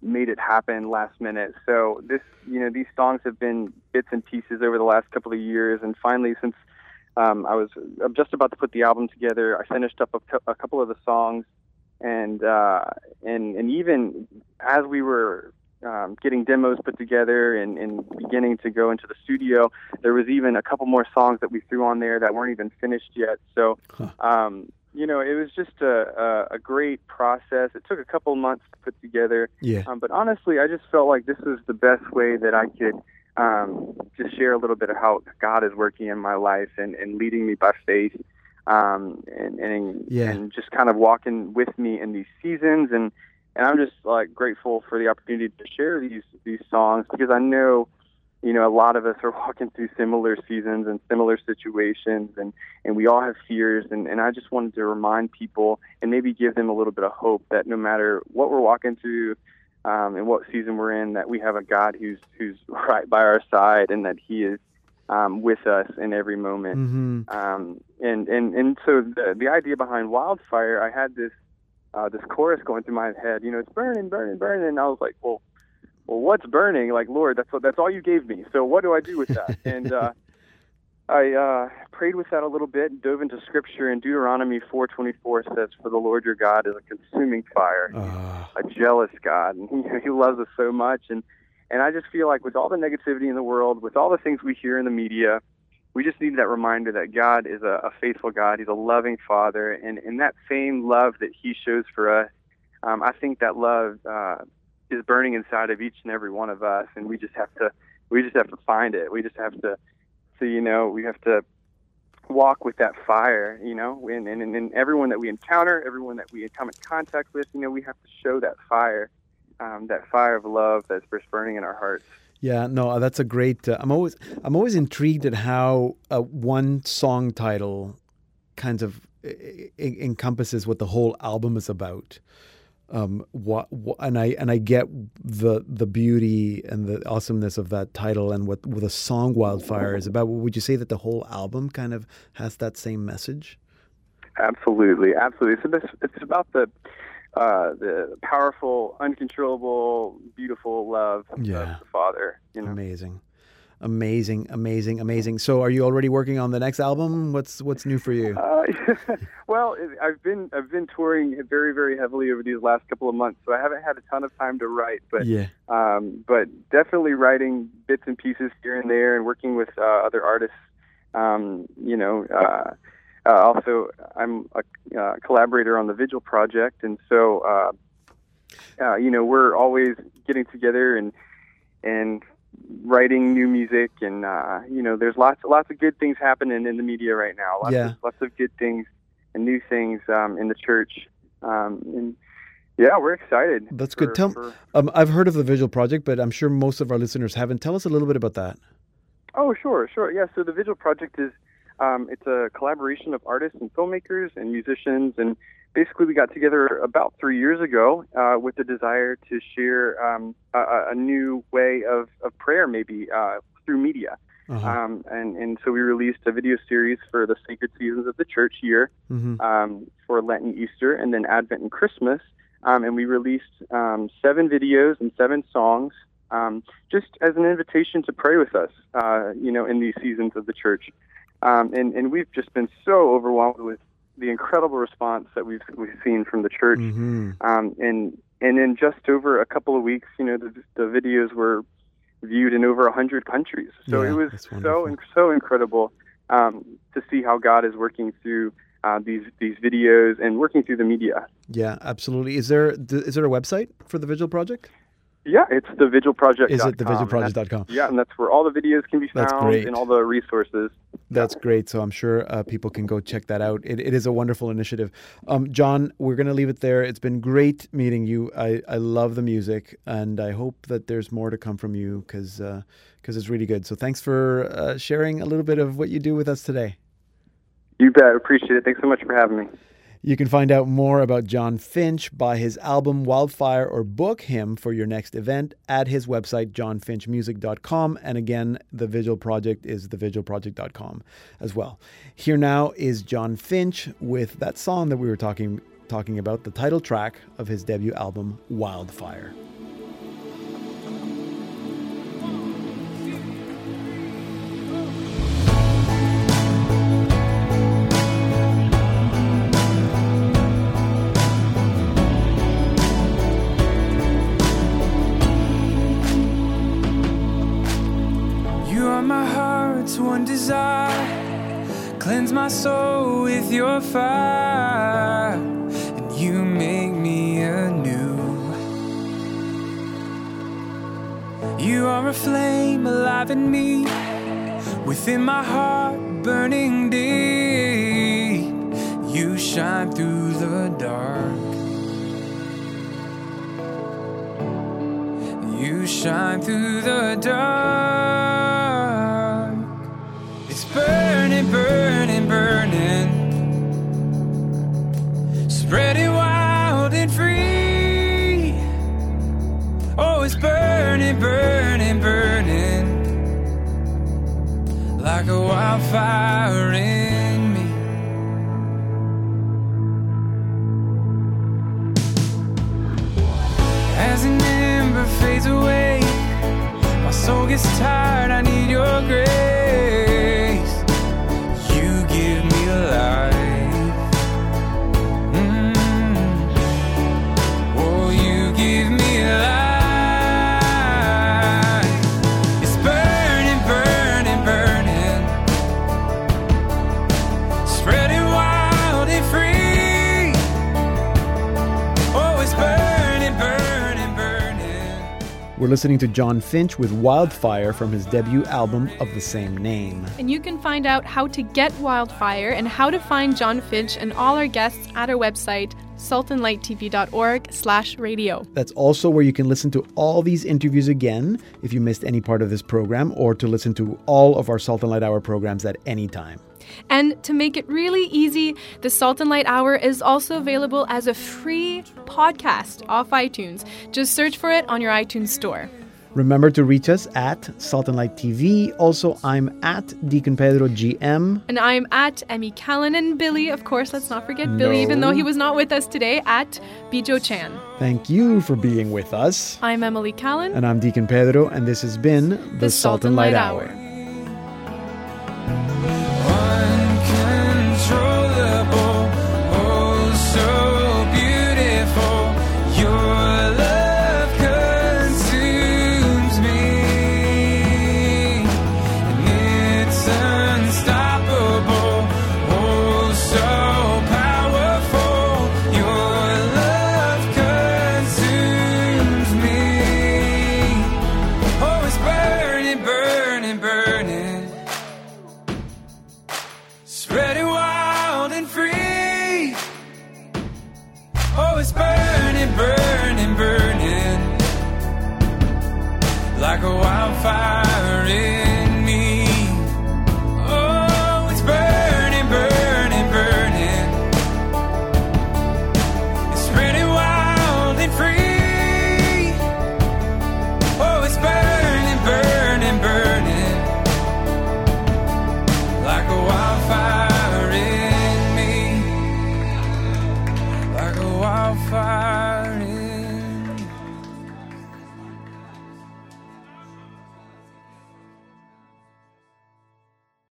made it happen last minute. So this, you know, these songs have been bits and pieces over the last couple of years, and finally, since um, I was I'm just about to put the album together, I finished up a, a couple of the songs, and uh, and and even as we were um, getting demos put together and, and beginning to go into the studio, there was even a couple more songs that we threw on there that weren't even finished yet. So, um, you know, it was just a, a, a great process. It took a couple months to put together. Yeah. Um, but honestly, I just felt like this was the best way that I could um, just share a little bit of how God is working in my life and, and leading me by faith. Um, and, and, Yeah. and just kind of walking with me in these seasons and, and I'm just like grateful for the opportunity to share these these songs because I know, you know, a lot of us are walking through similar seasons and similar situations, and and we all have fears, and and I just wanted to remind people and maybe give them a little bit of hope that no matter what we're walking through. Um, and what season we're in, that we have a God who's who's right by our side, and that He is um, with us in every moment. hmm Um, and and and so the the idea behind Wildfire, I had this uh, this chorus going through my head. You know, it's burning, burning, burning. And I was like, well, well, what's burning? Like, Lord, that's what that's all you gave me. So what do I do with that? and uh, I uh, prayed with that a little bit, and dove into Scripture. And Deuteronomy 4:24 says, "For the Lord your God is a consuming fire." Ah, a jealous God, and he, he loves us so much. And and I just feel like with all the negativity in the world, with all the things we hear in the media, we just need that reminder that God is a, a faithful God. He's a loving Father, and and that same love that He shows for us, um, I think that love uh, is burning inside of each and every one of us, and we just have to we just have to find it. We just have to, so you know, we have to walk with that fire, you know, and, and, and everyone that we encounter, everyone that we come in contact with, you know, we have to show that fire, um, that fire of love that's burning in our hearts. yeah, no, that's a great. Uh, I'm always I'm always intrigued at how uh, one song title kind of encompasses what the whole album is about. Um, what, what and I and I get the the beauty and the awesomeness of that title and what, what the song "Wildfire" is about. Would you say that the whole album kind of has that same message? Absolutely, absolutely. So this, it's about the uh, the powerful, uncontrollable, beautiful love Yeah. of the Father. You know. Amazing, amazing, amazing, amazing. So, are you already working on the next album? What's what's new for you? Uh, well, I've been I've been touring very very heavily over these last couple of months, so I haven't had a ton of time to write. But yeah, um, but definitely writing bits and pieces here and there, and working with uh, other artists. Um, you know, uh, uh, also I'm a uh, collaborator on the Vigil project, and so uh, uh, you know we're always getting together and and writing new music, and uh, you know there's lots lots of good things happening in the media right now. Lots Yeah. of, lots of good things and new things um, in the church, um, and yeah, we're excited. That's for- good. Tell, for- um, I've heard of the Vigil Project, but I'm sure most of our listeners haven't. Tell us a little bit about that. Oh, sure, sure. Yeah, so the Vigil Project is um, it's a collaboration of artists and filmmakers and musicians, and basically we got together about three years ago uh, with the desire to share um, a- a, new way of, of prayer, maybe uh, through media. Uh-huh. Um, and, and so we released a video series for the sacred seasons of the church year hmm um, for Lent and Easter, and then Advent and Christmas. Um, and we released um, seven videos and seven songs, um, just as an invitation to pray with us, uh, you know, in these seasons of the church. Um, and, and we've just been so overwhelmed with the incredible response that we've we've seen from the church. hmm Um, and and in just over a couple of weeks, you know, the, the videos were viewed in over a hundred countries. So Yeah, it was so so incredible um, to see how God is working through uh, these these videos and working through the media. Yeah, absolutely. Is there th- is there a website for the Vigil Project? Yeah, it's the Vigil Project. Is it thevigilproject.com? Yeah, and that's where all the videos can be found That's great. and all the resources. That's great. So I'm sure uh, people can go check that out. It, it is a wonderful initiative. Um, John, we're going to leave it there. It's been great meeting you. I, I love the music, and I hope that there's more to come from you because because it's really good. So thanks for uh, sharing a little bit of what you do with us today. You bet. Appreciate it. Thanks so much for having me. You can find out more about John Finch, buy his album Wildfire, or book him for your next event at his website, johnfinchmusic.com. And again, the vigil project is thevigilproject.com as well. Here now is John Finch with that song that we were talking talking about, the title track of his debut album, Wildfire. One desire. Cleanse my soul with your fire, and you make me anew. You are a flame alive in me, within my heart burning deep. You shine through the dark. You shine through the dark. Like a wildfire in me. As an ember fades away, my soul gets tired. I need your grace. We're listening to John Finch with Wildfire from his debut album of the same name. And you can find out how to get Wildfire and how to find John Finch and all our guests at our website, saltandlighttv.org slash radio. That's also where you can listen to all these interviews again if you missed any part of this program, or to listen to all of our Salt and Light Hour programs at any time. And to make it really easy, the Salt and Light Hour is also available as a free podcast off iTunes. Just search for it on your iTunes store. Remember to reach us at Salt and Light TV. Also, I'm at Deacon Pedro GM. And I'm at Emmy Callan and Billy, of course, let's not forget Billy, even though he was not with us today, at Bijo Chan. Thank you for being with us. I'm Emily Callan. And I'm Deacon Pedro, and this has been the, Salt, and Light, Hour.